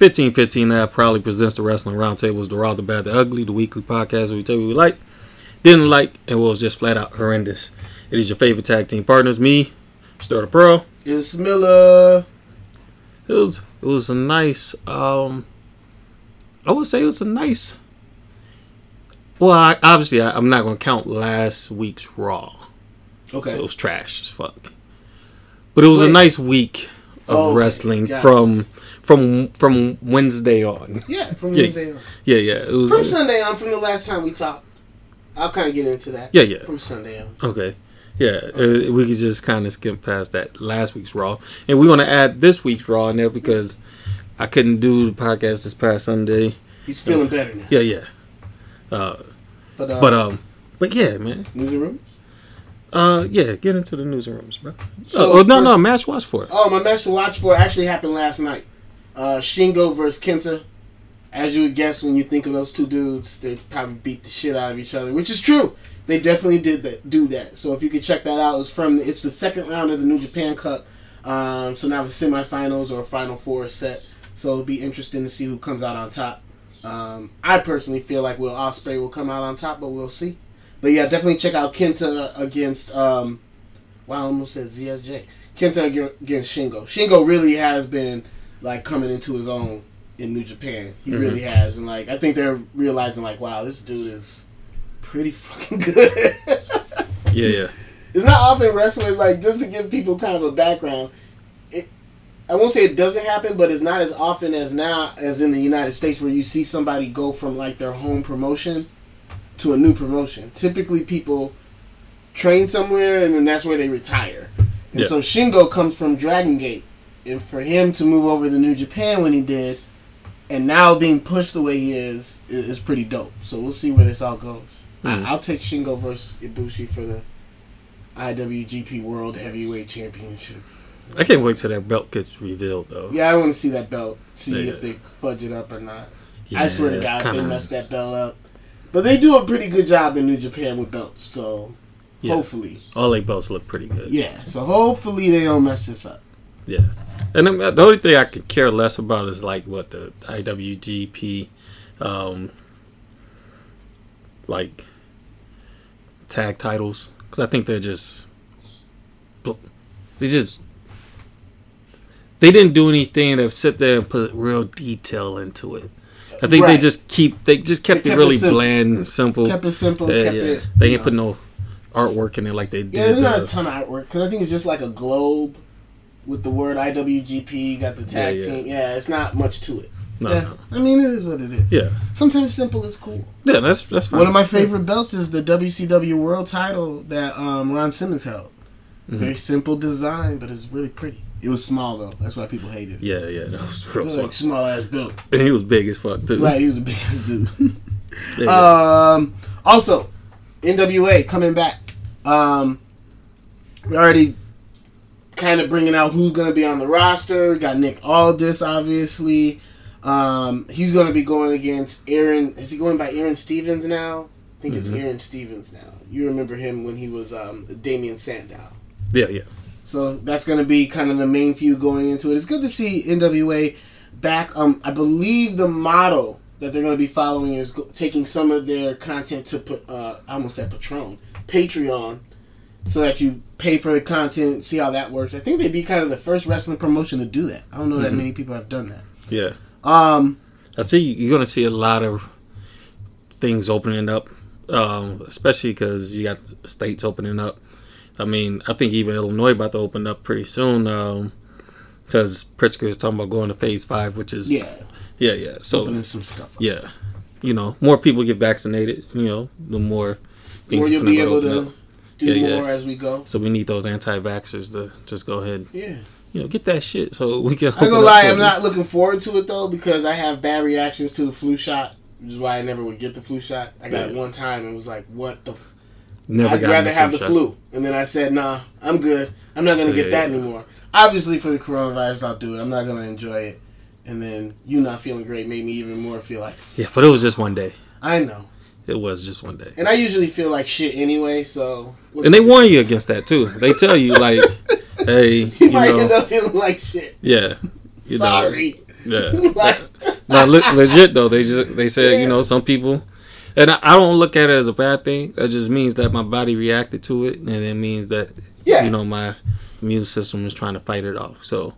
1515 Ave proudly presents the Wrestling Roundtables, the Raw, the Bad, the Ugly, the weekly podcast where we tell you what we like, didn't like, and was just flat out horrendous. It is your favorite tag team partners, me, Stir the Pro. It's Miller. It was it was a nice um I would say it was a nice well I, obviously I, I'm not gonna count last week's Raw. Okay. It was trash as fuck. But it was a nice week of Oh, wrestling from from from Wednesday on. Yeah, from Yeah. Wednesday on. Yeah, yeah. It was From Sunday on, from the last time we talked. I'll kind of get into that. Yeah, yeah. From Sunday on. Okay. Yeah, uh, we could just kind of skip past that last week's Raw, and we want to add this week's Raw in there because I couldn't do the podcast this past Sunday. He's feeling better now. Yeah, yeah. Uh, But, uh, but um, but yeah, man. news and rumors? Uh, yeah. Get into the news rooms, bro. So, oh, no, no, match watch for it. Oh, my match to watch for actually happened last night. Uh, Shingo versus Kenta. As you would guess, when you think of those two dudes, they probably beat the shit out of each other, which is true. They definitely did that. Do that. So if you could check that out, it's from it's the second round of the New Japan Cup. Um, so now the semifinals or final four is set. So it'll be interesting to see who comes out on top. Um, I personally feel like Will Ospreay will come out on top, but we'll see. But yeah, definitely check out Kenta against. Um, wow, I almost said ZSJ. Kenta against Shingo. Shingo really has been like coming into his own in New Japan. He Mhm. really has, and like I think they're realizing like, wow, this dude is pretty fucking good. Yeah, yeah. it's not often wrestlers like just to give people kind of a background. It, I won't say it doesn't happen, but it's not as often as now as in the United States where you see somebody go from like their home promotion to a new promotion. Typically, people train somewhere and then that's where they retire. And Yeah. so Shingo comes from Dragon Gate, and for him to move over to New Japan when he did, and now being pushed the way he is, is pretty dope. So we'll see where this all goes. Mm. I'll take Shingo versus Ibushi for the IWGP World Heavyweight Championship. I can't wait till that belt gets revealed, though. Yeah, I want to see that belt. See Yeah. if they fudge it up or not. Yeah, I swear to God, they kinda- mess that belt up. But they do a pretty good job in New Japan with belts, so Yeah. hopefully, All eight belts look pretty good. yeah. So hopefully they don't mess this up. Yeah. And the only thing I could care less about is like what the IWGP, um, like tag titles, because I think they're just they just they didn't do anything to sit there and put real detail into it. I think they just keep they just kept, They it kept it really simple. bland and simple. Kept it simple. yeah, kept yeah. it. They ain't know. put no artwork in it like they did. Yeah, there's not a ton of artwork because I think it's just like a globe with the word IWGP. Got the tag Yeah, yeah. team. Yeah, it's not much to it. no, yeah, no. I mean it is what it is. Yeah, Sometimes simple is cool. yeah, that's that's fine. One of my favorite belts is the WCW World Title that um, Ron Simmons held. Mm-hmm. Very simple design, but it's really pretty. It was small though. That's why people hated it. Yeah, yeah, that was It was smart. like small ass belt. And he was big as fuck too. Right, he was a big ass dude. Yeah, yeah. Um, also, NWA coming back. Um, we already kind of bringing out who's going to be on the roster. We got Nick Aldis, obviously. Um, he's going to be going against Aron. Is he going by Aron Stevens now? I think it's Aron Stevens now. You remember him when he was um, Damien Sandow. yeah, yeah. So that's going to be kind of the main feud going into it. It's good to see NWA back. Um, I believe the model that they're going to be following is go- taking some of their content to put. Uh, I almost said Patron, Patreon, so that you pay for the content, see how that works. I think they'd be kind of the first wrestling promotion to do that. I don't know that many people have done that. Yeah. Um, I see you're gonna see a lot of things opening up, um, especially because you got states opening up. I mean, I think even Illinois about to open up pretty soon. because Pritzker is talking about going to phase five, which is yeah, yeah, yeah. So opening some stuff. Up. yeah, you know, more people get vaccinated. You know, the more things Or you'll be able to up. Do Yeah, yeah. more as we go. So we need those anti-vaxxers to just go ahead, Yeah. you know, get that shit so we can. I ain't open gonna lie, I'm not looking forward to it though because I have bad reactions to the flu shot, which is why I never would get the flu shot. I got it one time and was like, "What the? F-? Never I'd rather have the shot. flu." And then I said, "Nah, I'm good. I'm not gonna get Yeah, that yeah. anymore." Obviously, for the coronavirus, I'll do it. I'm not gonna enjoy it. And then you not feeling great made me even more feel like Yeah, but it was just one day. I know. It was just one day. And I usually feel like shit anyway, so And they the warn you against that too. They tell you like, hey, You you might end know, up feeling like shit. yeah, you know, Sorry. yeah, like, no, le- legit though. They just they said Yeah. you know some people, and I, I don't look at it as a bad thing. That just means that my body reacted to it, and it means that Yeah. you know my immune system is trying to fight it off. So,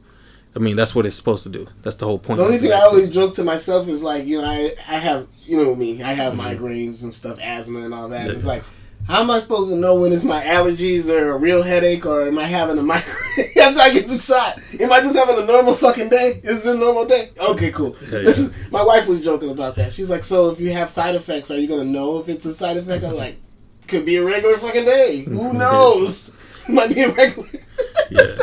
I mean that's what it's supposed to do. That's the whole point. The only thing I always joke to myself is like, you know, I, I have, you know me, I have migraines and stuff, asthma and all that. Mm-hmm. Yeah. It's like, how am I supposed to know when it's my allergies or a real headache or am I having a migraine after I get the shot? Am I just having a normal fucking day? Is it a normal day? Okay, cool. This is, my wife was joking about that. She's like, so if you have side effects, are you going to know if it's a side effect? I was like, could be a regular fucking day. Who knows? Might be a regular. yeah.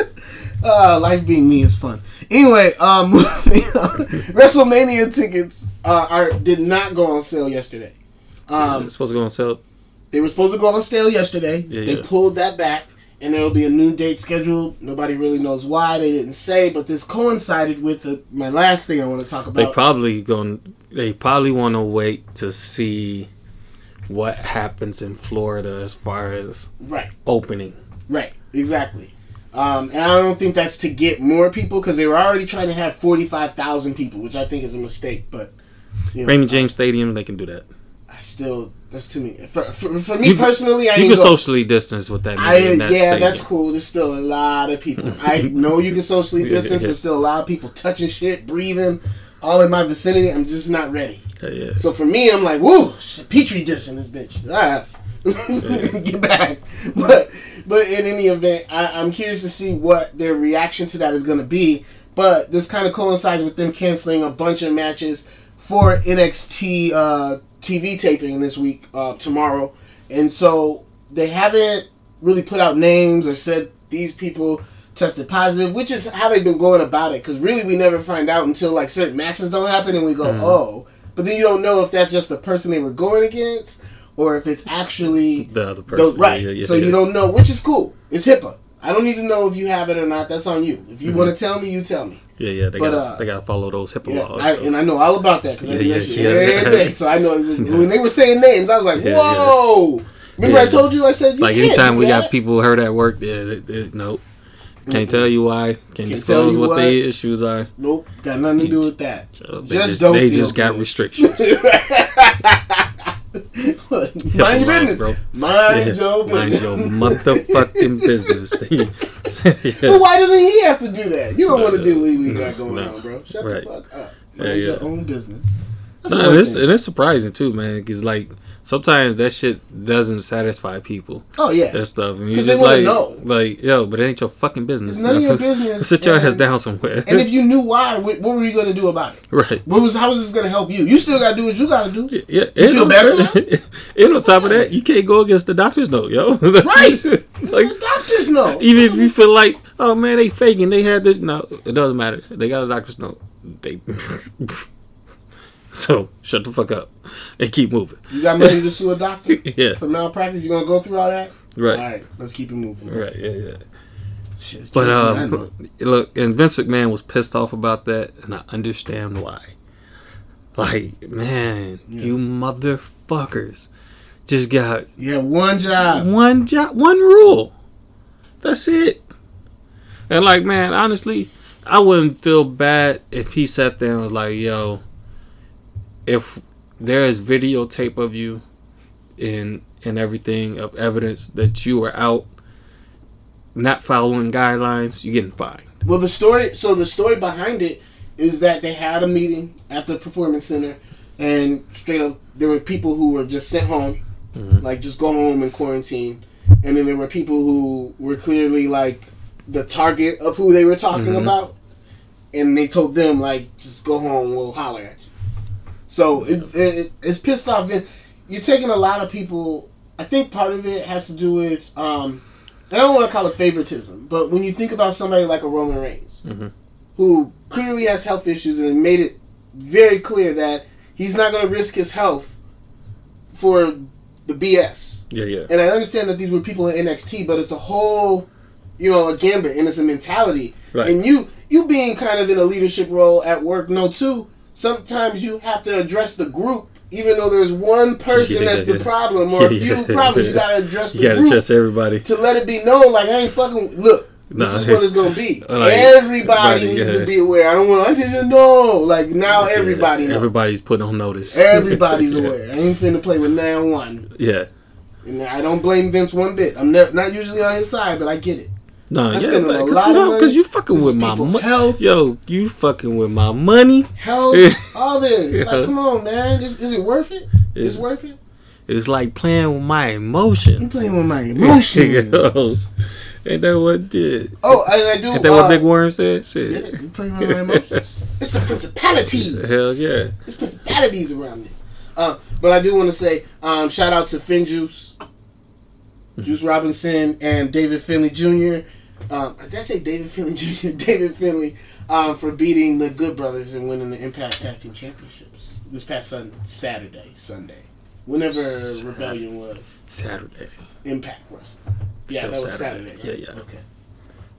Uh, life being me is fun. Anyway, um. WrestleMania tickets uh, are did not go on sale yesterday. Um, supposed to go on sale. they were supposed to go on sale yesterday. Yeah, they yeah. pulled that back, and there will be a new date scheduled. Nobody really knows why. They didn't say, but this coincided with the, my last thing I want to talk about. They probably going. They probably want to wait to see what happens in Florida as far as right, opening. right, exactly. Um, and I don't think that's to get more people because they were already trying to have forty five thousand people, which I think is a mistake. But you know, Raymond James Stadium, they can do that. I still that's too many. For, for, for me You can- personally, I You can go. socially distance with that. I, that yeah, stadium. that's cool. There's still a lot of people. I know you can socially distance, but still a lot of people touching shit, breathing, all in my vicinity. I'm just not ready. Yeah, yeah. So for me, I'm like, woo, petri dish in this bitch. Right, get back. But but in any event, I, I'm curious to see what their reaction to that is going to be. But this kind of coincides with them canceling a bunch of matches for NXT uh, TV taping this week, uh, tomorrow, and so they haven't really put out names or said these people tested positive, which is how they've been going about it. Because really, we never find out until like certain matches don't happen, and we go, oh. But then you don't know if that's just the person they were going against, or if it's actually the other the- person. right. Yeah, yeah, so yeah. you don't know, which is cool. It's HIPAA. I don't need to know if you have it or not. That's on you. If you Mm-hmm. want to tell me, you tell me. Yeah, yeah. They But, gotta uh, they gotta follow those HIPAA Yeah, laws. I, and I know all about that because I Yeah, do that shit yeah. every day. So I know when they were saying names, I was like, Yeah, yeah. "Whoa!" Remember I told you I said you like can't anytime we that. got people hurt at work, yeah, they, they, nope. Can't tell you why. Can't, tell disclose what what. their issues are. Nope, got nothing to do with that. So they Just just, don't they just got good. Mind your business, bro. Mind Yeah, your business. Mind your motherfucking business. But why doesn't he have to do that? You don't want to do what we no, got going no. on, bro. Shut Right. the fuck up. Yeah, Mind your own business. That's No, and it's, and it's surprising too, man. Because like sometimes that shit doesn't satisfy people. Oh yeah, That stuff. And you just like, know. like, yo, but it ain't your fucking business. It's none of your business, Sit your ass down somewhere. and if you knew why, what, what were you gonna do about it? right. What was how was this gonna help you? You still gotta do what you gotta do. Yeah, You and feel on- better and on top of that, you can't go against the doctor's note, yo. Right. like, the doctors know. even if you feel like, oh man, they faking, they had this. No, it doesn't matter. They got a doctor's note. They. so shut the fuck up and keep moving. You got money to sue a doctor Yeah. for malpractice. You gonna go through all that? Right. All right, let's keep it moving. Right. Yeah. Yeah. Shit, But trust me, I know. um, look, and Vince McMahon was pissed off about that, and I understand why. Like, man, you motherfuckers just got yeah one job. one job, one rule. That's it. And like, man, honestly, I wouldn't feel bad if he sat there and was like, "Yo, if there is videotape of you and and everything of evidence that you were out not following guidelines, you're getting fined." Well, the story. So the story behind it is that they had a meeting at the performance center, and straight up, there were people who were just sent home, Mhm. like just go home and quarantine, and then there were people who were clearly like the target of who they were talking Mhm. about, and they told them like just go home, we'll holler at you. So it, it, it's pissed off. Vin- You're taking a lot of people. I think part of it has to do with. Um, I don't want to call it favoritism, but when you think about somebody like a Roman Reigns, Mhm. who clearly has health issues and made it very clear that he's not going to risk his health for the BS. Yeah, yeah. And I understand that these were people in NXT, but it's a whole, you know, a gambit and it's a mentality. Right. And you, you being kind of in a leadership role at work, know too. Sometimes you have to address the group, even though there's one person Yeah, that's the problem or a Yeah. few problems. You gotta address the You gotta group trust everybody. to let it be known, like I ain't fucking. Look, This Nah, is what it's gonna be. Like, everybody needs yeah. to be aware. I don't want. I didn't know. Like now, everybody knows. Everybody's put on notice. Everybody's aware. I ain't finna play with now one. yeah. And I don't blame Vince one bit. I'm ne- not usually on his side, but I get it. No, I yeah, because lot of no, money. 'cause you fucking with my money. health. Yo, you fucking with my money. Health, all this. Yeah. Like, come on, man. Is, is it worth it? It's It's- worth it. It's like playing with my emotions. You playing with my emotions. Ain't that what did? oh, and I do. Ain't that uh, what Big Worm said? Shit. Yeah, you playing with my emotions. It's the principalities. Hell yeah. It's principalities around this. Uh, but I do want to say, um, shout out to FinJuice, Juice Robinson, and David Finlay Jr. Um, did I say David Finlay Jr.? David Finlay um, for beating the Good Brothers and winning the Impact Tag Team Championships this past sun- Saturday, Sunday, whenever Rebellion was. Saturday. Impact Wrestling. Yeah, That was Saturday. Saturday. right? Yeah, yeah. Okay.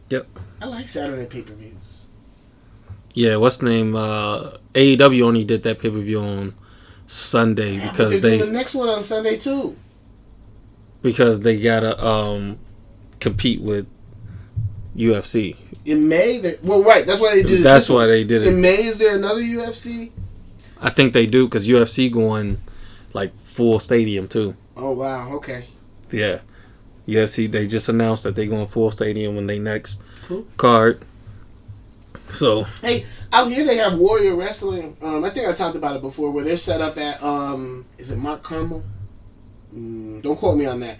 Yep. I like Saturday pay per views. Yeah, what's the name? Uh, AEW only did that pay per view on Sunday Because they doing the next one on Sunday too. because they gotta um compete with UFC. In May, well, right. That's why they did. it That's why they did it. In. May, is there another UFC? I think they do because UFC going like full stadium too. Oh wow, okay, Yeah, UFC they just announced that they're going full stadium when they next cool. card. So Hey, out here they have Warrior Wrestling. Um, I think I talked about it before, where they're set up at um, is it Mark Carmel? Mm, don't quote me on that.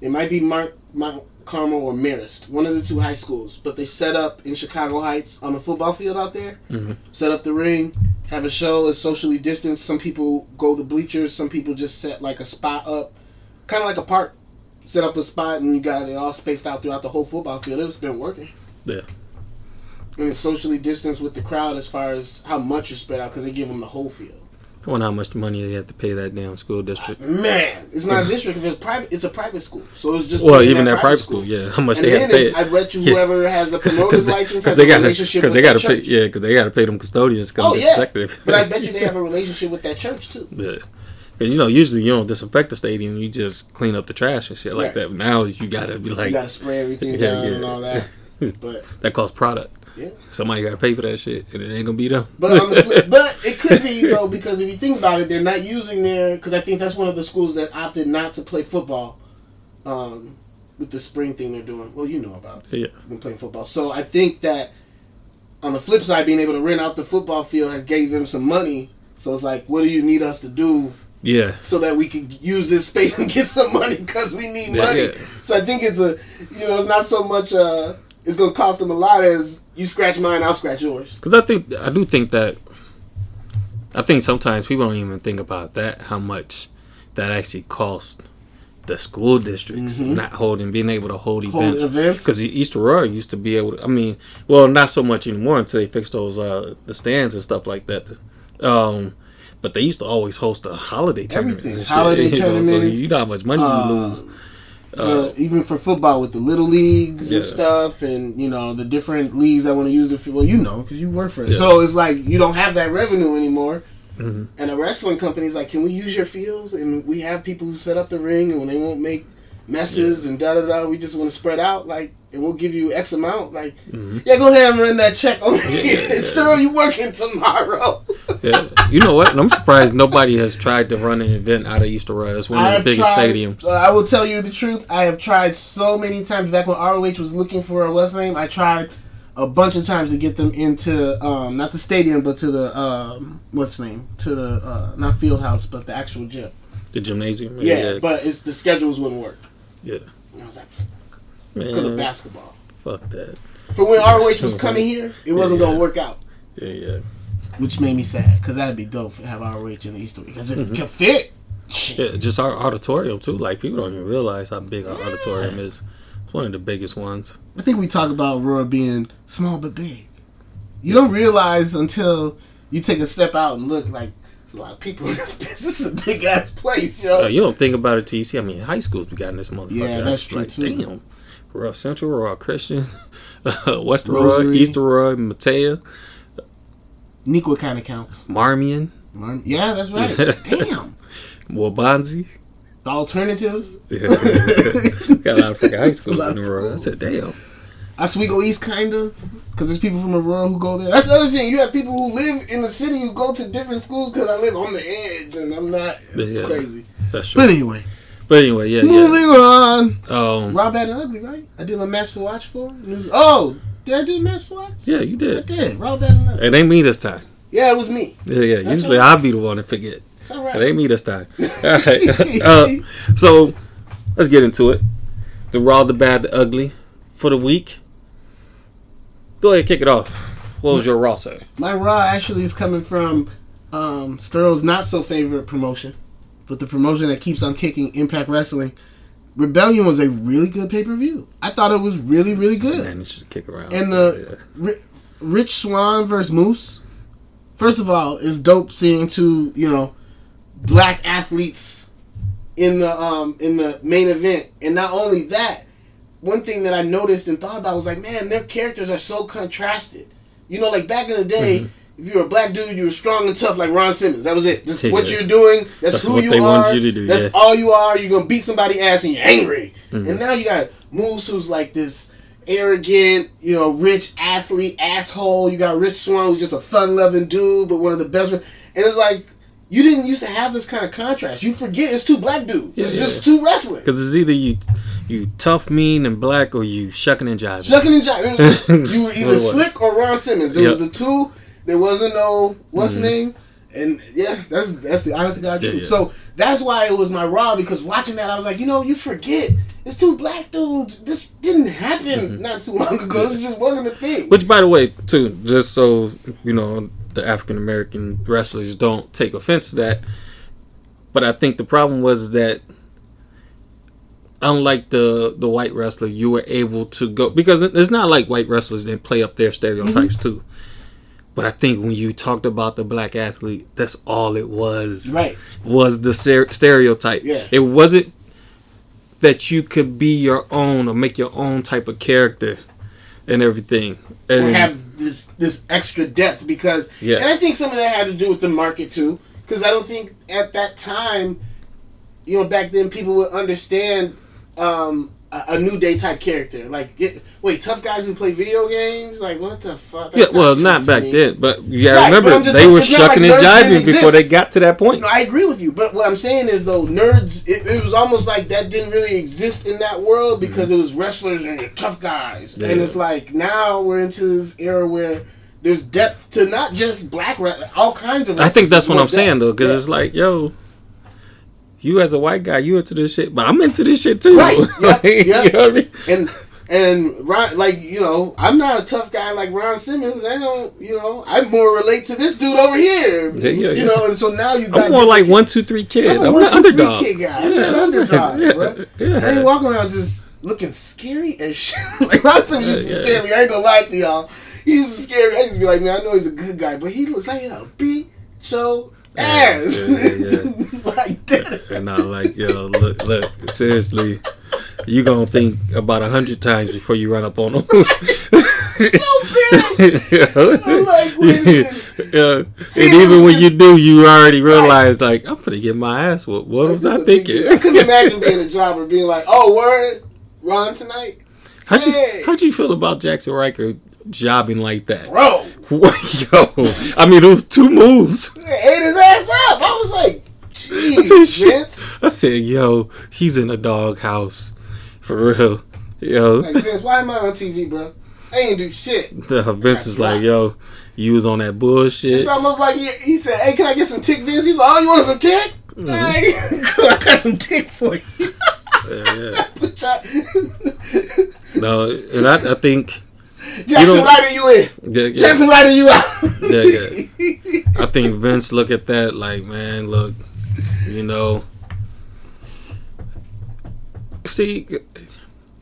It might be Mark Mark Carmel or Marist, one of the two high schools. But they set up in Chicago Heights on the football field out there. Mhm. Set up the ring, have a show. It's socially distanced. Some people go the bleachers. Some people just set like a spot up, kind of like a park. Set up a spot and you got it all spaced out throughout the whole football field. It's been working. Yeah. And it's socially distanced with the crowd as far as how much is spread out because they give them the whole field. I wonder how much money they have to pay that damn school district. Man, it's not a district if it's private. It's a private school, so it's just Well, even that private school, yeah. How much And they have to pay? I bet you Yeah. whoever has the promoter's license because has they a got relationship because they got to pay yeah because they got to pay them custodians to Oh yeah, but I bet you they have a relationship with that church too. Yeah. Because, you know, usually you don't disinfect the stadium, you just clean up the trash and shit like Right. that. Now you got to be like, you got to spray everything Yeah, down yeah. and all that. But that costs product. Yeah. Somebody got to pay for that shit, and it ain't going to be them. but on the flip, but it could be though because if you think about it, they're not using their because I think that's one of the schools that opted not to play football. Um, with the spring thing they're doing, well, you know about it. yeah. been playing football. So I think that on the flip side, being able to rent out the football field has gave them some money. So it's like, what do you need us to do Yeah. so that we could use this space and get some money because we need Yeah, money? yeah. So I think it's a, you know, it's not so much. Uh, it's gonna cost them a lot as you scratch mine, I'll scratch yours. Because I think, I do think that, I think sometimes people don't even think about that, how much that actually cost the school districts Mhm. not holding, being able to hold Hold events. Because East Aurora used to be able to, I mean, well, not so much anymore until they fixed those, uh, the stands and stuff like that. Um, but they used to always host the holiday tournaments. Everything. and shit, Holiday you know, tournaments, so you know how much money uh, you lose. Uh, even for football with the little leagues and stuff, and you know the different leagues that want to use it for. Well, you know, because you work for it. Yeah. So it's like you don't have that revenue anymore. Mhm. And a wrestling company's like, "Can we use your field?" And we have people who set up the ring, and when they won't make messes and da da da, we just want to spread out. Like, and we'll give you X amount. Like, Mhm. yeah, go ahead and run that check over Yeah, here. yeah, yeah. Still, you working tomorrow. Yeah. You know what? I'm surprised nobody has tried to run an event out of East Aurora. It's one of the biggest tried. stadiums. Uh, I will tell you the truth. I have tried so many times. Back when ROH was looking for a what's name, I tried a bunch of times to get them into um, not the stadium, but to the um, what's name to the uh, not field house, but the actual gym. The gymnasium. Yeah, but it's the schedules wouldn't work. Yeah. And I was like, because of basketball. fuck that. For when ROH was coming here, it wasn't Yeah. gonna work out, Yeah, yeah. which made me sad because that'd be dope to have ROH in the East because it mm-hmm. can fit. Yeah, just our auditorium too. Like people don't even realize how big our auditorium is. It's one of the biggest ones. I think we talk about Roar being small but big. You don't realize until you take a step out and look like there's a lot of people in this place. This is a big ass place, yo. You don't think about it till you see. I mean, high schools we got in this motherfucker. Yeah, that's true, like, too. Damn, Royal uh, Central, Royal uh, Christian, uh, West Aurora, Rosary. East Aurora, Metea, Nico kind of counts. Marmion, Marm- Yeah, that's right. Damn. Waubonsie. The alternative. got a lot of freaking high schools in the of world. I schools. said, damn. Oswego East, kind of, because there's people from the rural who go there. That's the other thing. You have people who live in the city who go to different schools because I live on the edge and I'm not. It's Yeah. crazy. That's true. But anyway, But anyway, yeah, yeah. moving on. Um, Raw, Bad, and Ugly, right? I did a match to watch for. News- Oh, did I do a match to watch? yeah, you did. I did. Raw, Bad, and Ugly. It ain't me this time. Yeah, it was me. Yeah, yeah. That's Usually all right. I'll be the one to forget. It's all It ain't me this time. All right. uh, so let's get into it. The raw, the bad, the ugly for the week. Go ahead, and kick it off. What was your raw say? My Raw actually is coming from um, Sterl's not so favorite promotion, but the promotion that keeps on kicking, Impact Wrestling. Rebellion was a really good pay per view. I thought it was really, really good. Man, kick around. And the Ri- Rich Swann versus Moose. First of all, it's dope seeing two you know black athletes in the um in the main event, and not only that, one thing that I noticed and thought about was like, man, their characters are so contrasted. You know, like back in the day. If you were a black dude, you were strong and tough like Ron Simmons. That was it. That's what you're doing. That's, That's who you are. you do, That's yeah. all you are. You're gonna beat somebody ass and you're angry. Mm-hmm. And now you got Moose, who's like this arrogant, you know, rich athlete asshole. You got Rich Swann, who's just a fun-loving dude, but one of the best. And it's like you didn't used to have this kind of contrast. You forget it's two black dudes. It's Yeah. just two wrestling. Because it's either you you tough, mean, and black, or you shucking and jiving. Shucking and jiving. You were either. Slick or Ron Simmons. It Yep. Was the two. There wasn't no what's the name. And yeah, that's that's the honest to God truth. yeah. So that's why it was my raw because watching that I was like, you know, you forget it's two black dudes. This didn't happen not too long ago. It just wasn't a thing. Mm-hmm. Which, by the way, too, just so you know, the African American wrestlers don't take offense to that. But I think the problem was that, unlike the the white wrestler, you were able to go because it's not like white wrestlers didn't play up their stereotypes Mm-hmm. too. But I think when you talked about the black athlete, that's all it was. right. Was the ser- stereotype? Yeah. It wasn't that you could be your own or make your own type of character and everything. And Or have this this extra depth because Yeah. and I think some of that had to do with the market too. Because I don't think at that time, you know, back then people would understand um, a, a new day type character. Like, it, wait, tough guys who play video games? Like, what the fuck? Yeah, well, tough not back me. then, but you gotta Right, remember I'm just- they were it's not shucking like and jiving before they got to that point. No, I agree with you, but what I'm saying is though, nerds, it, it was almost like that didn't really exist in that world because it was wrestlers and you're tough guys, and Mm-hmm. It's like now we're into this era where there's depth to not just black all kinds of. I think that's what I'm saying though, because Yeah. it's like, yo, you as a white guy, you into this shit, but I'm into this shit too. Right, yep, you yep. know what I mean? and and Ron, like you know, I'm not a tough guy like Ron Simmons. I don't, you know, I more relate to this dude over here. Yeah, yeah, you yeah. know, and so now you got I'm more like one, two, three kid. I'm I'm, a one, two, three kid guy. I'm an underdog, yeah, bro. yeah. I ain't walking around just looking scary as shit. like Ron Simmons used to Yeah, yeah. scare me. I ain't gonna lie to y'all. He used to scare me. I used to be like, man, I know he's a good guy, but he looks like a beat show ass. yeah, yeah, like that. And I'm like, yo, look, look, seriously, you gonna think about a hundred times before you run up on them. I'm like, yeah. See, and even when you do, you already realize like I'm gonna get my ass whooped. What was I This is a big thinking? I couldn't imagine being a jobber being like, oh, word, Ron tonight, how'd you Hey. how'd you feel about Jackson Ryker jobbing like that? bro. Yo, I mean, it was two moves. Ate his ass up. I was like, I said, shit. I said, yo, he's in a doghouse. For real. Yo. Like, Vince, why am I on TV, bro? I ain't do shit. Uh, Vince is like, yo, you was on that bullshit. It's almost like he, he said, "Hey, can I get some tick, Vince?" He's like, "Oh, you want some tick? Mm-hmm. Hey, I got some tick for you." Yeah, yeah. No, and I, I think, Jackson Ryder, you in? yeah, yeah, Jackson Ryder, you out? yeah, yeah. I think Vince look at that like, man, look, you know. See,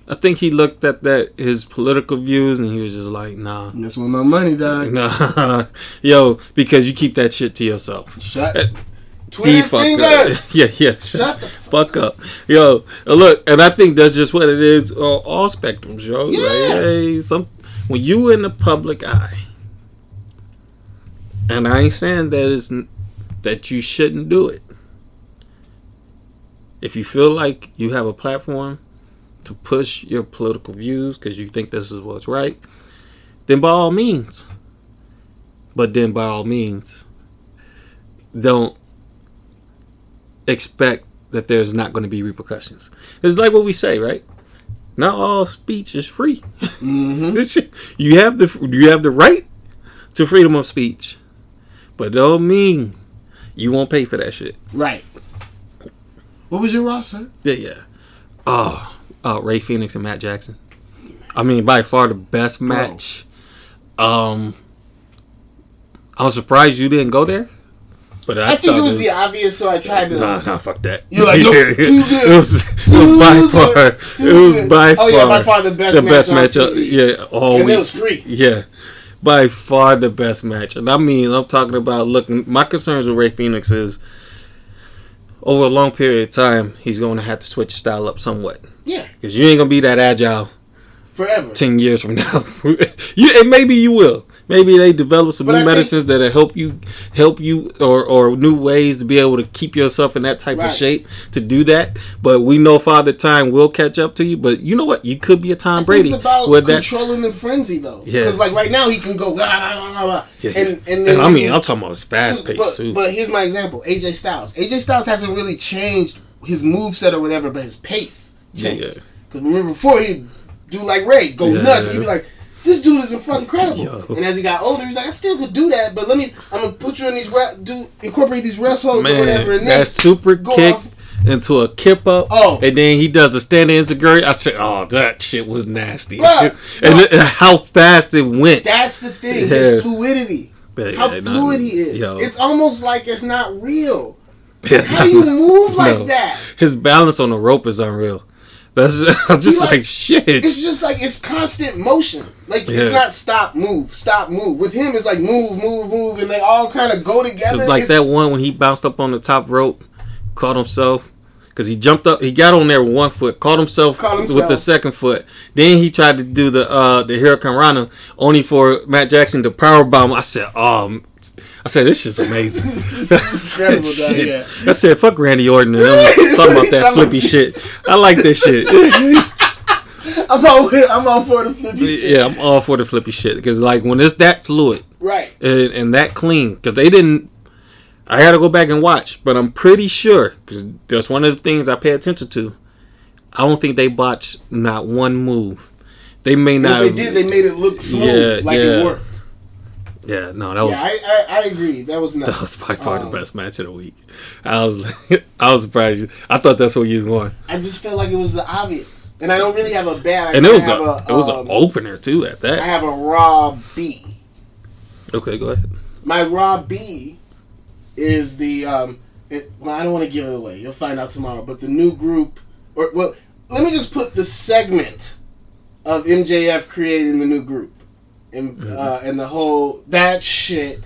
I think he looked at that his political views and he was just like, nah, That's where my money, dog. nah, yo, because you keep that shit to yourself. Shut. Eh, he Twitter fucked finger. up. Yeah, yeah. Shut the fuck up, yo. Look, and I think that's just what it is on all spectrums, yo. Yeah. Like, hey, some when you in the public eye, and I ain't saying that is that you shouldn't do it. If you feel like you have a platform, to push your political views because you think this is what's right, then by all means. But then by all means, don't expect that there's not going to be repercussions. It's like what we say, right? Not all speech is free. Mm-hmm. you have the you have the right to freedom of speech, but don't mean you won't pay for that shit. Right. What was your roster? Yeah, yeah. Oh, uh, Rey Fénix and Matt Jackson. I mean, by far the best match. Um, I was surprised you didn't go there, but I, I, think thought it was the obvious, so I tried to. Nah, nah, fuck that. You're like, nope, too good. It was, it Too was by far. It was good. by Oh, far. yeah, by far the best the match best match. Uh, yeah, all And it was free. Yeah, by far the best match. And I mean, I'm talking about looking. My concerns with Rey Fénix is over a long period of time, he's going to have to switch style up somewhat Yeah, because you ain't gonna be that agile forever. ten years from now. you and maybe you will. Maybe they develop some But new I think- medicines that'll help you, help you, or or new ways to be able to keep yourself in that type Right. of shape to do that. But we know Father Time will catch up to you. But you know what? You could be a Tom think Brady It's about with that. controlling the frenzy, though. Yeah. Because like right now, he can go. "Ah, ah, ah, ah," Yeah, and yeah. and, then I mean, I'm talking about his fast pace too. But here's my example: AJ Styles. AJ Styles hasn't really changed his move set or whatever, but his pace Yeah, changed. yeah. Because remember before he'd do like Rey, go Yeah. nuts. He'd be like, "This dude is fucking incredible." Yo. And as he got older, he's like, "I still could do that, but let me. I'm gonna put you in these re- do incorporate these rest holds or whatever." Man, And then that super kick off- into a kip up, Oh. and then he does a standing insecurity. I said, "Oh, that shit was nasty," Bruh, and no. how fast it went. That's the thing. Yeah. His fluidity. Yeah, How yeah, no, fluid he is. yo. It's almost like it's not real. How do you move like no. that? His balance on the rope is unreal. That's I'm just like- like, shit. It's just like it's constant motion. Like Yeah. it's not stop, move, stop, move. With him, it's like move, move, move, and they all kind of go together. Like It's- that one when he bounced up on the top rope, caught himself. Cause he jumped up, he got on there with one foot, caught himself, Caught with the second foot. Then he tried to do the uh the hurricanrana, only for Matt Jackson to power bomb. I said, um, I said this shit's amazing. It's incredible, dog, Shit. yeah. I said, fuck Randy Orton and them talking about that flippy shit. I like this shit. I'm all, I'm all for the flippy shit. yeah, I'm all for the flippy shit because like when it's that fluid, Right. and, and that clean because they didn't. I got to go back and watch, but I'm pretty sure because that's one of the things I pay attention to. I don't think they botched not one move. They may not. What they did, they made it look smooth, Yeah, like yeah. it worked. Yeah, no, that was Yeah, I, I, I agree. That was that was by far Um, the best match of the week. I was like, I was surprised. I thought that's what you was going, I just felt like it was the obvious, and I don't really have a bad. I and it was a, a, it was um, an opener too at that. I have a raw B. Okay, go ahead. My raw B is the um. It, well, I don't want to give it away. You'll find out tomorrow. But the new group, or well, let me just put the segment of MJF creating the new group, and uh, and the whole that shit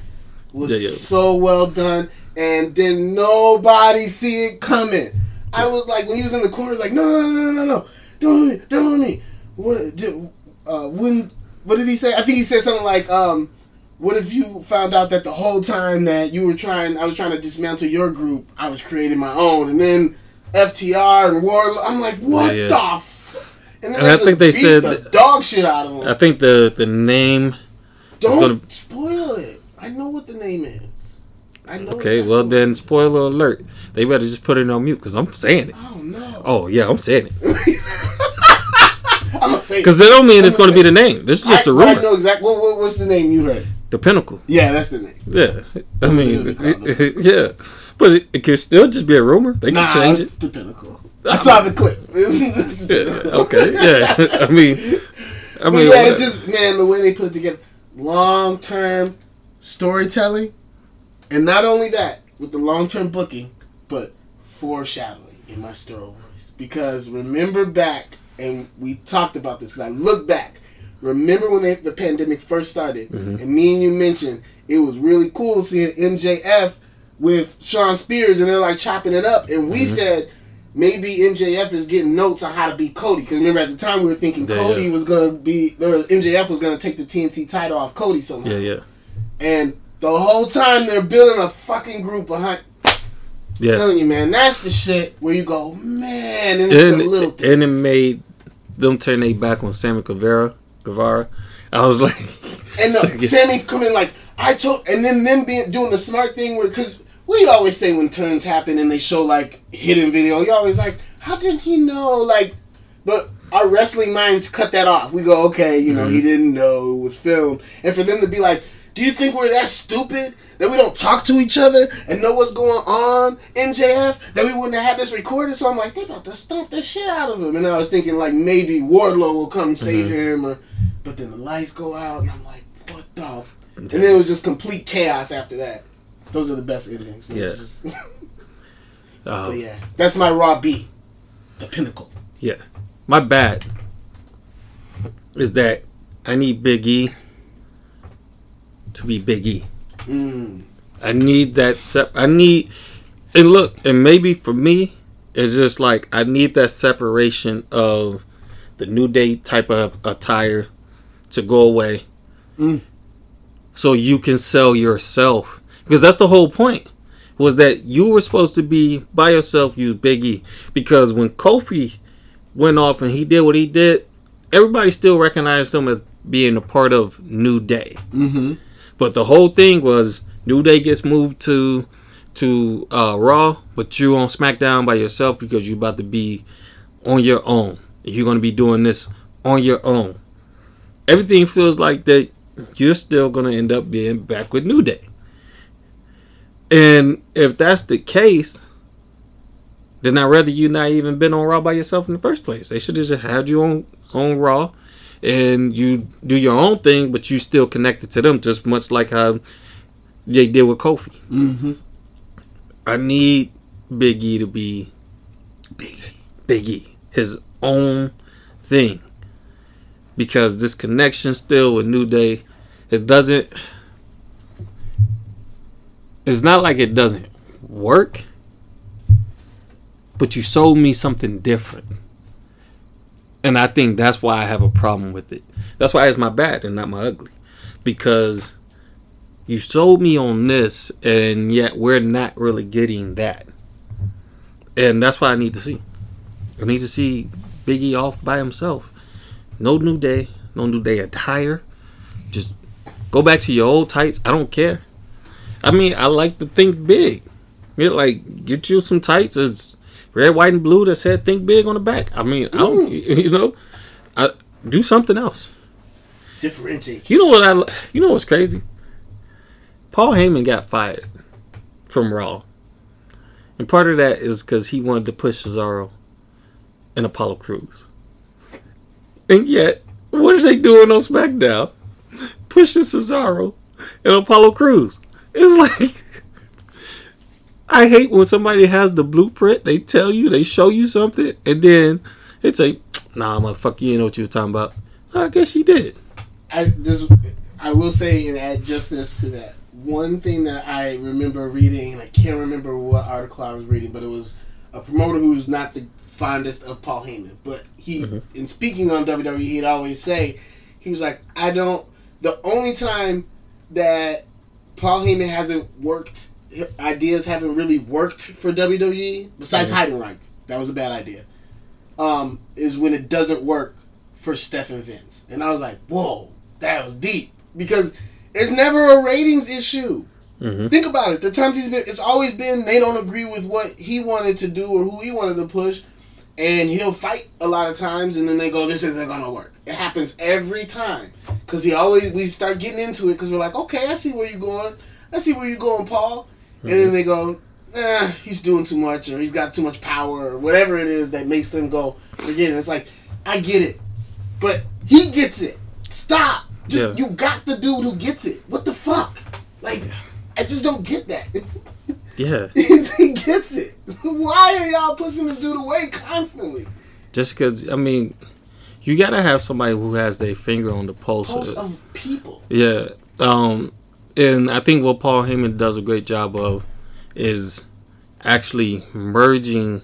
was Yeah, yeah. so well done, and then nobody see it coming. I was like, when he was in the corner, like, no, no, no, no, no, no, don't don't hit me. What did uh, when? What did he say? I think he said something like, um, what if you found out that the whole time that you were trying, I was trying to dismantle your group, I was creating my own, and then FTR and Wardlow. I'm like, what yeah. the? And, And I think they said the dog shit out of him. I think the the name. Don't gonna- spoil it. I know what the name is. I know. Okay, well then, spoiler alert. They better just put it on mute because I'm saying it. Oh no. Oh yeah, I'm saying it. I'm gonna say Because that don't mean it's going to be the name. This is just a I, I rumor. I know exactly. What, what, what's the name you heard? The Pinnacle. Yeah, that's the name. Yeah, I mean, it be yeah, but it, it could still just be a rumor. They can Nah, change it's it. the pinnacle. I saw the clip. Is the Yeah, okay, yeah. I mean, I But mean, yeah, it's just man, the way they put it together, long term storytelling, and not only that, with the long term booking, but foreshadowing in my story voice. Because remember back, and we talked about this. Because I look back, remember when they, the pandemic first started, mm-hmm. and me and you mentioned it was really cool seeing MJF with Shawn Spears, and they're like chopping it up, and we mm-hmm. said. Maybe MJF is getting notes on how to beat Cody. Because remember, at the time we were thinking Yeah, Cody yeah. was gonna be, or MJF was gonna take the TNT title off Cody somehow. yeah, yeah, And the whole time they're building a fucking group behind. yeah. Telling you, man, that's the shit where you go, man, and it's And, the little and it made them turn their back on Sammy Guevara, Guevara, I was like, And uh, the, Sammy coming like I told, and then them being doing the smart thing where because what do you always say when turns happen and they show like hidden video? You always like, how did he know? Like, but our wrestling minds cut that off. We go, okay, you know, he mm-hmm. didn't know it was filmed, and for them to be like, do you think we're that stupid that we don't talk to each other and know what's going on, MJF? That we wouldn't have had this recorded? So I'm like, they about to stomp the shit out of him, and I was thinking like maybe Wardlow will come mm-hmm. save him, or but then the lights go out, and I'm like, what the? And then it was just complete chaos after that. Those are the best endings. Yeah. um, but yeah, that's my raw B, the pinnacle. Yeah. My bad is that I need Big E to be Big E. Mm. I need that sep- I need and look, and maybe for me it's just like I need that separation of the new day type of attire to go away. Mm. So you can sell yourself. Because that's the whole point. Was that you were supposed to be by yourself, you Big E. Because when Kofi went off and he did what he did, everybody still recognized him as being a part of New Day. Mm-hmm. But the whole thing was New Day gets moved to to uh, Raw, but you on SmackDown by yourself because you're about to be on your own. You're gonna be doing this on your own. Everything feels like that you're still gonna end up being back with New Day. And if that's the case, then I'd rather you not even been on Raw by yourself in the first place. They should have just had you on on Raw and you do your own thing, but you still connected to them, just much like how they did with Kofi. Mm-hmm. I need Big E to be Big E, Big E, his own thing, because this connection still with New Day, it doesn't. It's not like it doesn't work, but you sold me something different. And I think that's why I have a problem with it. That's why it's my bad and not my ugly. Because you sold me on this and yet we're not really getting that. And that's what I need to see. I need to see Biggie off by himself. No new day, no new day attire. Just go back to your old tights. I don't care. I mean, I like to think big. Yeah, like get you some tights. It's red, white, and blue that said "Think Big" on the back. I mean, I don't, mm. you know, I do something else. Differentiate. You know what I? You know what's crazy? Paul Heyman got fired from Raw, and part of that is because he wanted to push Cesaro and Apollo Crews. And yet, what are they doing on SmackDown? Pushing Cesaro and Apollo Crews. It's like I hate when somebody has the blueprint. They tell you, they show you something, and then it's like, nah, motherfucker, you know what you was talking about. I guess you did. I just I will say and add just this to that. One thing that I remember reading, and I can't remember what article I was reading, but it was a promoter who's not the fondest of Paul Heyman. But he, mm-hmm. in speaking on WWE, he'd always say, he was like, I don't. The only time that Paul Heyman hasn't worked, ideas haven't really worked for WWE, besides Heidenreich, that was a bad idea, um, is when it doesn't work for Steph and Vince. And I was like, whoa, that was deep. Because it's never a ratings issue. Mhm. Think about it. The times he's been, it's always been they don't agree with what he wanted to do or who he wanted to push. And he'll fight a lot of times and then they go, this isn't going to work. It happens every time. Because he always, we start getting into it because we're like, okay, I see where you're going. I see where you're going, Paul. And then they go, eh, he's doing too much or he's got too much power or whatever it is that makes them go, forget it. It's like, I get it. But he gets it. Stop. Just Yeah. you got the dude who gets it. What the fuck? Like, I just don't get that. Yeah. He gets it. Why are y'all pushing this dude away constantly? Just because, I mean, you gotta have somebody who has their finger on the pulse. Pulse of- of people. yeah. Um, and I think what Paul Heyman does a great job of is actually merging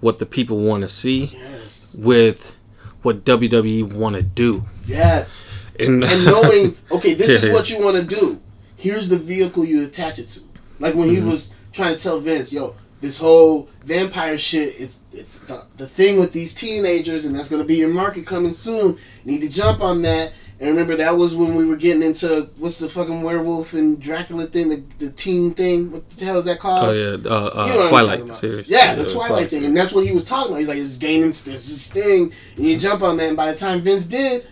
what the people want to see Yes. with what WWE want to do. Yes. And, And knowing, okay, this is what you want to do. Here's the vehicle you attach it to. Like when Mm-hmm. he was trying to tell Vince, yo, this whole vampire shit is it's the, the thing with these teenagers, and that's going to be your market coming soon. You need to jump on that. And remember, that was when we were getting into what's the fucking werewolf and Dracula thing, the, the teen thing. What the hell is that called? Oh yeah, uh, uh, You know Twilight series. Yeah, the Uh, Twilight thing, and that's what he was talking about. He's like, it's gaining this this thing, and you jump on that, and by the time Vince did,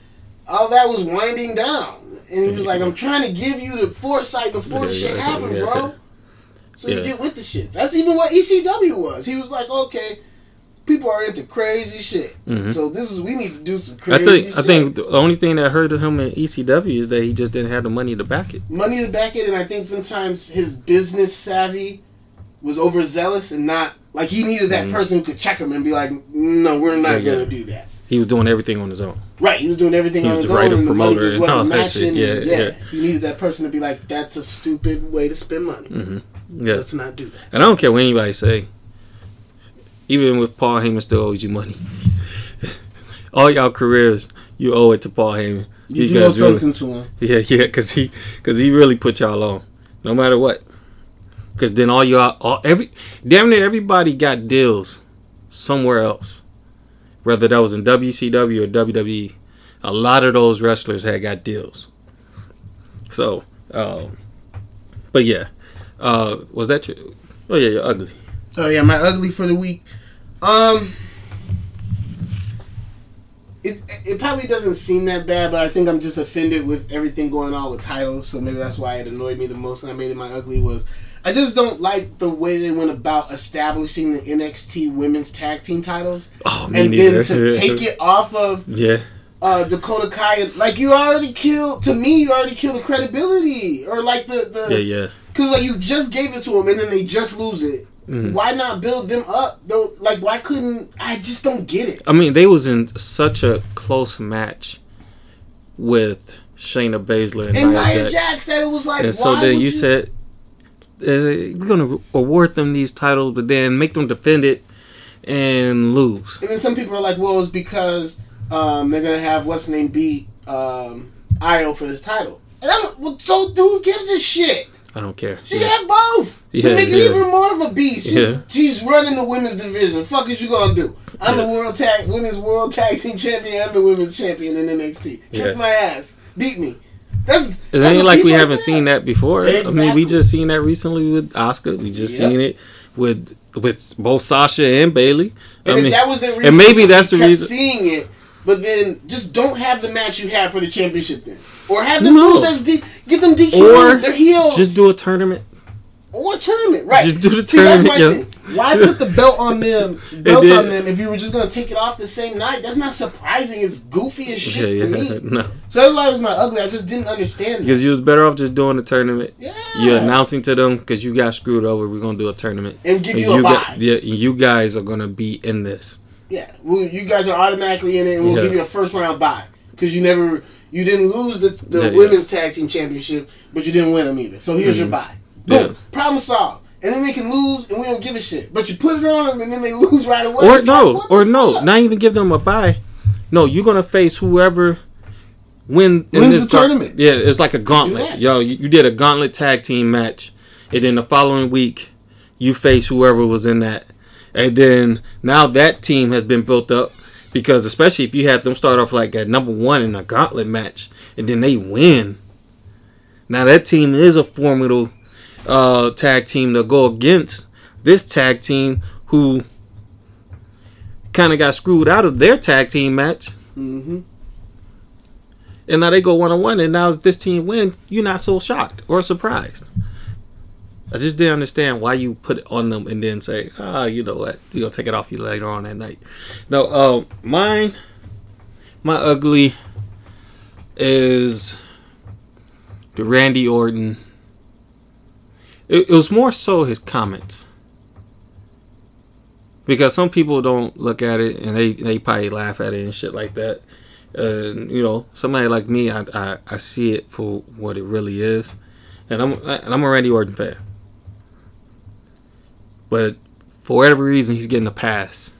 all that was winding down, and he was like, I'm trying to give you the foresight before the shit yeah, happened, yeah. bro. So you get with the shit. That's even what ECW was. He was like, okay, people are into crazy shit, Mhm. so this is we need to do some I crazy. think shit. I think the only thing that hurt him in ECW is that he just didn't have the money to back it. money to back it, and I think sometimes his business savvy was overzealous and not like he needed that Mhm. person who could check him and be like, no, we're not Yeah, gonna yeah. do that. He was doing everything on his own. Right, he was doing everything He on was his own, and the money just wasn't matching. Yeah, and yeah, yeah. he needed that person to be like, "That's a stupid way to spend money. hmm Yeah, Let's not do that." and I don't care what anybody say. Even with Paul Heyman, still owes you money. All y'all careers, you owe it to Paul Heyman. You do owe guys really- something to him. Yeah, yeah, cause he, cause he really put y'all on, no matter what. Cause then all y'all, all every, damn near everybody got deals somewhere else, whether that was in WCW or WWE. A lot of those wrestlers had got deals. So, um, but yeah, uh, was that your? Oh yeah, you're ugly. Oh yeah, my ugly for the week. Um, it it probably doesn't seem that bad, but I think I'm just offended with everything going on with titles. So maybe that's why it annoyed me the most, and I made it my ugly was. I just don't like the way they went about establishing the NXT Women's Tag Team titles, Oh, and neither. then to take it off of Yeah, uh, Dakota Kai. Like you already killed. To me, you already killed the credibility, or like the the yeah, yeah. Because like you just gave it to them and then they just lose it. Mhm. Why not build them up? Though, like why couldn't I just don't get it? I mean, they was in such a close match with Shayna Baszler and, And Nia Nia Jax. Jax said it was like. And so then would you said uh, we're gonna award them these titles, but then make them defend it and lose. And then some people are like, well, it's because um, they're gonna have what's name beat um, Io for this title. And I'm, well, so who gives a shit? I don't care. She Yeah. had both. Yeah, to make it even more of a beast. She, Yeah. She's running the women's division. Fuck is you gonna do? I'm the world tag women's world tag team champion. I'm the women's champion in NXT. Kiss Yeah. my ass. Beat me. That's, It ain't like we right haven't there. seen that before. I mean, we just seen that recently with Asuka. We just Yep. seen it with with both Sasha and Bayley. I And mean, that was the reason, and maybe that's the reason. Seeing it, but then just don't have the match you had for the championship then, or have them No. lose as D, get them DQ. Or They're heels. Just do a tournament. or a tournament, right? Just do the See, that's my tournament, thing. Why put the belt on them, belt then- on them, if you were just gonna take it off the same night? That's not surprising. It's goofy as shit yeah, to me. no, So everybody was not ugly. I just didn't understand. Because you was better off just doing the tournament. Yeah. You're announcing to them because you got screwed over. We're gonna do a tournament. And give And you a got- yeah, you guys are gonna be in this. Yeah, well, you guys are automatically in it, and we'll Yeah. give you a first round bye because you never, you didn't lose the, the Yeah, yeah. women's tag team championship, but you didn't win them either. So here's your bye. Boom, Mm-hmm. Yeah. problem solved. And then they can lose, and we don't give a shit. But you put it on them, and then they lose right away. or It's no, like, or no, fuck? not even give them a bye. No, you're gonna face whoever win in Wins this gar- tournament. Yeah, it's like a gauntlet. Yo, you, you did a gauntlet tag team match, and then the following week you face whoever was in that, and then now that team has been built up because especially if you had them start off like at number one in a gauntlet match, and then they win. Now that team is a formidable uh, tag team to go against this tag team who kind of got screwed out of their tag team match, Mhm. and now they go one on one. And now if this team win, you're not so shocked or surprised. I just didn't understand why you put it on them and then say, ah, you know what, we gonna take it off you later on that night. No, uh, mine, my ugly is the Randy Orton. It, it was more so his comments because some people don't look at it and they, they probably laugh at it and shit like that. You know, somebody like me, I, I I see it for what it really is, and I'm and I'm a Randy Orton fan. But for whatever reason, he's getting a pass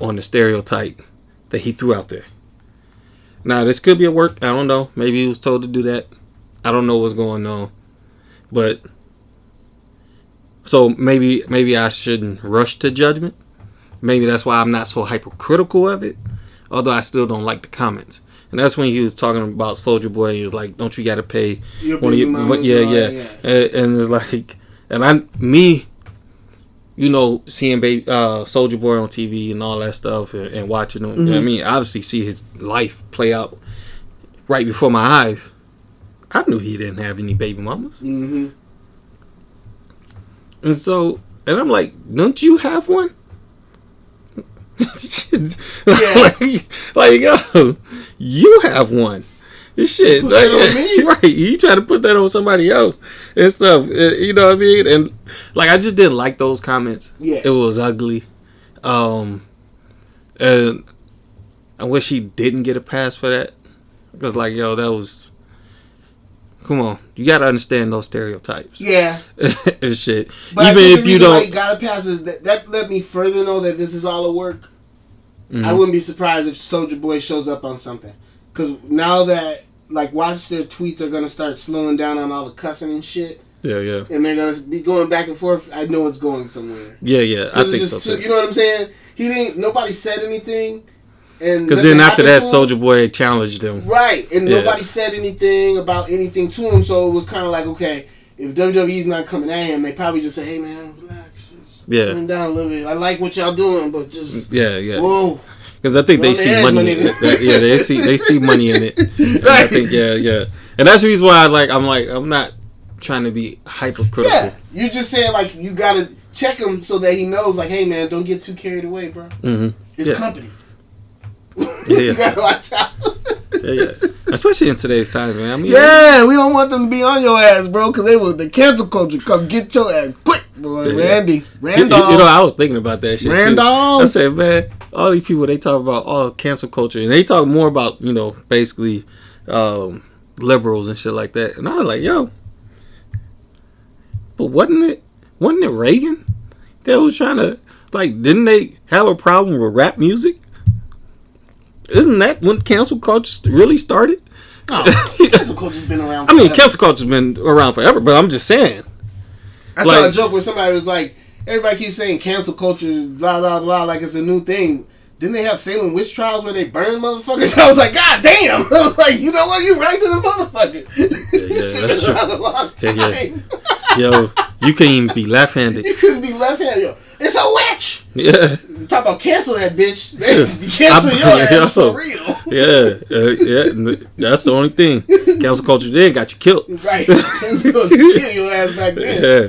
on the stereotype that he threw out there. Now, this could be a work. I don't know. Maybe he was told to do that. I don't know what's going on, but so maybe maybe I shouldn't rush to judgment maybe that's why I'm not so hypercritical of it. Although I still don't like the comments. And that's when he was talking about Soulja Boy. He was like, "Don't you got to pay Your one of your, what, yeah, yeah." yeah. And, and it's like, and I, me, you know, seeing baby uh, Soulja Boy on TV and all that stuff, and, and watching him. you know I Mhm. mean, obviously see his life play out right before my eyes. I knew he didn't have any baby mamas, Mm-hmm. and so, and I'm like, "Don't you have one?" Like, like, yo, you have one. This shit, Put like, that on me. right? You try to put that on somebody else and stuff. uh, You know what I mean? And like, I just didn't like those comments. Yeah. it was ugly. Um, and I wish he didn't get a pass for that. Because, like, yo, that was. Come on, you gotta understand those stereotypes Yeah. and shit. But Even if you don't, he got a pass is that, that let me further know that this is all a work. I Mhm. wouldn't be surprised if Soulja Boy shows up on something. Because now that, like, watch their tweets are going to start slowing down on all the cussing and shit. yeah, yeah, And they're going to be going back and forth. I know it's going somewhere. yeah, yeah. I think so too. you know what I'm saying? He didn't, nobody said anything. And Because then after that. Soulja Boy challenged him. Right, and Yeah. nobody said anything about anything to him, so it was kind of like, okay, if WWE's not coming at him, they probably just say, "Hey, man, relax, just Yeah, calm down a little bit. I like what y'all doing, but just yeah, yeah. whoa." Because I think You're they see money. In it. That- yeah, they see they see money in it. And I think yeah, yeah. And that's the reason why I like I'm like I'm not trying to be hypercritical. Yeah, you just saying like you gotta check him so that he knows, like, hey, man, don't get too carried away, bro. hmm It's Yeah. company. Yeah. you gotta watch out. Yeah, yeah. Especially in today's times, man. I mean, yeah, we don't want them to be on your ass, bro, because they will. The cancel culture come get your ass quick, boy. Yeah. Randy, You, you- Randolph, you know, I was thinking about that shit too. Randolph. I said, man, all these people they talk about all cancel culture, and they talk more about you know basically um, liberals and shit like that. And I was like, yo, but wasn't it wasn't it Reagan that was trying to like? Didn't they have a problem with rap music? Isn't that when cancel culture really started? Oh, cancel culture's been around. I mean, cancel culture's been around forever, but I'm just saying. I saw a joke where somebody was like, everybody keeps saying cancel culture is blah blah blah like it's a new thing. Didn't they have Salem witch trials where they burned motherfuckers? I was like, God damn! I was like, you know what? You right to the motherfucker. yeah, This shit true. Yeah, yeah. Yo, you can't even be left-handed. You couldn't be left handed. Yo, it's a witch. Yeah. Talk about cancel that bitch. Cancel I'm- your ass yo. for real. Yeah, uh, yeah, that's the only thing. Cancel culture then got you killed. Right. Cancel culture kill your ass back then. Yeah,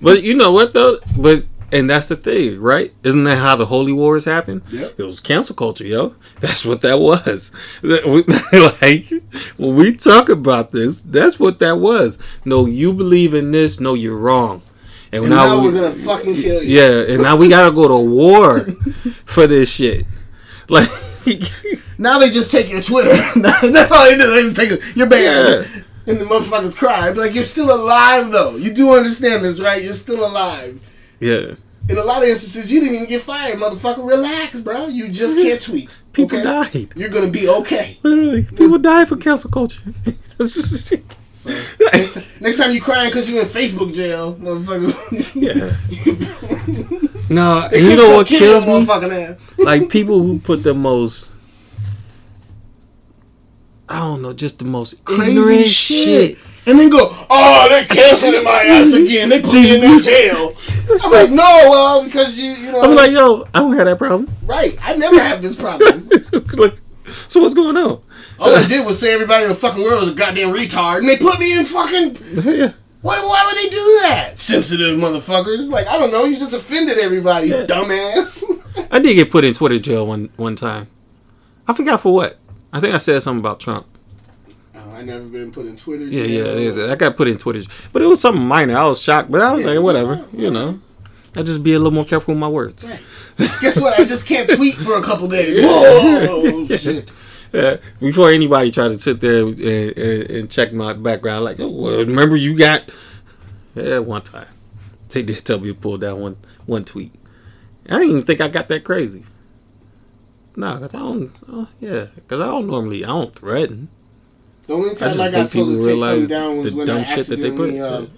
but you know what though? But and that's the thing, right? Isn't that how the holy wars happened? Yep. It was cancel culture, yo. That's what that was. Like when we talk about this, that's what that was. No, you believe in this. No, you're wrong. And, And now, now we, we're gonna fucking kill you. yeah, and now we gotta go to war for this shit. Like, Now they just take your Twitter. That's all they do. They just take your You're. Yeah. And the motherfuckers cry. Be like, you're still alive though. You do understand this, right? You're still alive. yeah. In a lot of instances, you didn't even get fired, motherfucker. Relax, bro. You just can't tweet. People okay? died. You're gonna be okay. Literally, people died for cancel culture. So next, next time you crying because you're in Facebook jail, motherfucker. yeah. No, and you know what kills me? Like people who put the most, I don't know, just the most Crazy shit. shit. And then go, oh, they're canceling my ass again. They put me in their jail. I'm like, no, well, because you, you know, I'm like, yo, I don't have that problem. right. I never have this problem. like, so what's going on? All I did was say everybody in the fucking world is a goddamn retard, and they put me in fucking. yeah. Why, why would they do that? Sensitive motherfuckers. Like, I don't know. You just offended everybody, Yeah. dumbass. I did get put in Twitter jail one one time. I forgot for what. I think I said something about Trump. oh, I never been put in Twitter. Yeah, yeah, yeah. I got put in Twitter, but it was something minor. I was shocked, but I was Yeah, like, whatever, yeah, you know. I just be a little more careful with my words. Right. Guess what? I just can't tweet for a couple days. Whoa, shit. Yeah, before anybody tries to sit there and, and, and check my background, like, oh, well, remember you got, yeah, one time they did tell me to pull down one one tweet. I didn't even think I got that crazy. No, cause I don't. Oh, yeah, cause I don't normally. I don't threaten. The only time I, got think told to take something down was when I dumb shit that they put. accidentally um,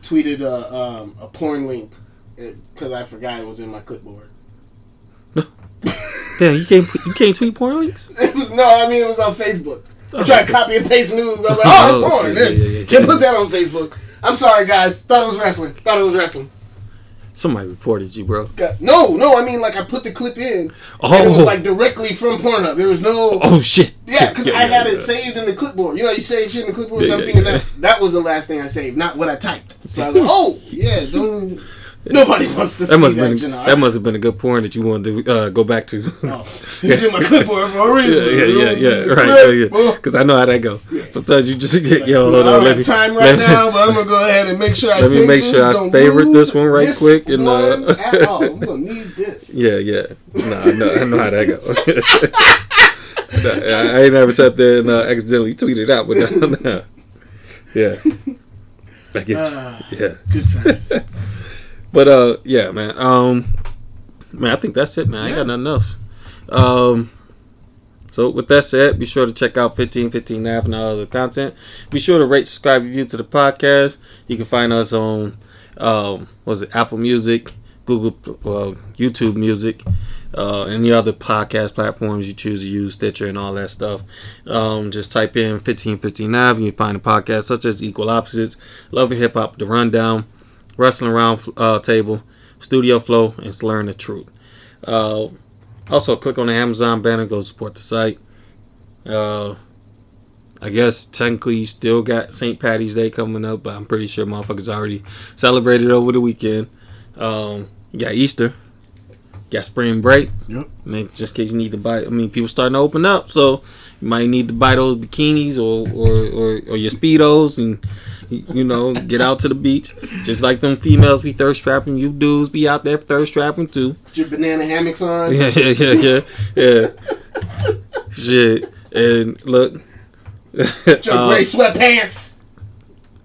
tweeted a, um, a porn link because I forgot it was in my clipboard. Damn, you can't you can't tweet porn links. It was no, I mean it was on Facebook. I tried to copy and paste news. I was like, Oh, oh, it's porn. yeah, yeah, yeah. Can't put that on Facebook. I'm sorry, guys. Thought it was wrestling. Thought it was wrestling. Somebody reported you, bro. God- No, no. I mean, like I put the clip in. Oh. and it was oh. like directly from Pornhub. There was no. Oh shit. Yeah, because Yeah, I had yeah, it yeah. saved in the clipboard. You know, you save shit in the clipboard. Yeah, so I'm yeah, thinking that that was the last thing I saved, not what I typed. So I was like, oh yeah, don't. Nobody wants to That see must that. been that must have been a good porn that you wanted to uh, go back to. Oh, you see my clipboard for a. Yeah, yeah, yeah, yeah, right, yeah, yeah. Because I know how that go. Sometimes you just get yo, I hold on, let me time right me- now, but I'm gonna go ahead and make sure I Let me make this. sure I favorite this one right this quick and, uh, at all. I'm gonna need this. Yeah, yeah. No, I know, I know how that go. No, I ain't never sat there and uh, accidentally tweeted out, but no, no. yeah, I get Ah. you. Yeah, Good times. But uh, yeah, man. Um, man, I think that's it, man. I ain't got nothing else. Um, so with that said, be sure to check out 1515 Nav and all other content. Be sure to rate, subscribe, review to the podcast. You can find us on um, was it Apple Music, Google, uh, YouTube Music, uh, any other podcast platforms you choose to use, Stitcher and all that stuff. Um, just type in 1515 Nav and you find a podcast such as Equal Opposites, Love and Hip Hop, The Rundown, Wrestling Round uh, Table, Studio Flow, and Slurring the Truth. Uh, also, click on the Amazon banner, go support the site. Uh, I guess technically you still got St. Patty's Day coming up, but I'm pretty sure motherfuckers already celebrated over the weekend. Um, you got Easter, you got spring break. Yep. I mean, just in case you need to buy. I mean, people starting to open up, so you might need to buy those bikinis or or, or, or your speedos and you know get out to the beach. Just like them females be thirst trapping, you dudes be out there thirst trapping too. Put your banana hammocks on. Yeah, yeah, yeah, yeah, yeah. Shit, and look. Put your um, gray sweatpants.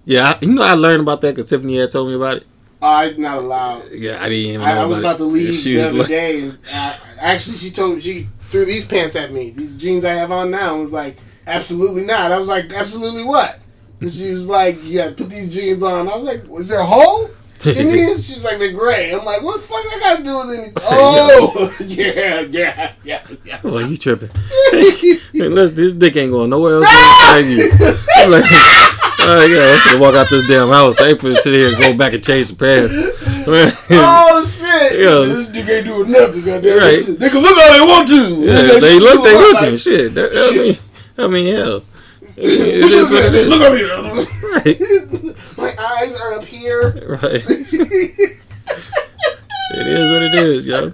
yeah, I- you know I learned about that because Tiffany had told me about it. Oh, I'm not allowed. Yeah, I didn't even know I, I was about about to leave the other like- day, and uh, actually, she told me she threw these pants at me. These jeans I have on now. I was like, absolutely not. I was like, absolutely what? And she was like, yeah, put these jeans on. I was like, was there a hole? in these? She's like, they're gray. I'm like, what the fuck I got to do with? I said, Oh, yeah, yeah, yeah, yeah. I'm like, you tripping? hey, look, this dick ain't going nowhere else besides you. I'm like, uh, yeah, I'm gonna walk out this damn house. I ain't finna sit here and go back and change the pants. Oh shit! Yeah. This dick ain't doing nothing. Goddamn. Right. They can look how they want to. yeah, Look, they look, they looking. like, Shit, that, I shit. mean, I mean, hell, it is what it is. Look over here. Right, My eyes are up here. right. It is what it is, yo.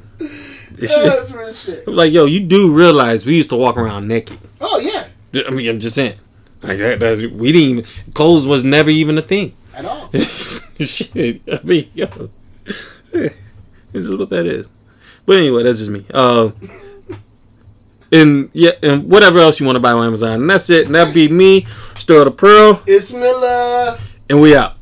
This shit- That's real shit. Like, yo, you do realize we used to walk around naked. Oh yeah, I mean, I'm just saying. Like that, that's, we didn't even clothes was never even a thing. at all. Shit, I mean, yo, this is what that is. But anyway, that's just me. Uh, and yeah, and whatever else you want to buy on Amazon, and that's it. And that be me, Stir the Pearl, It's Miller. and we out.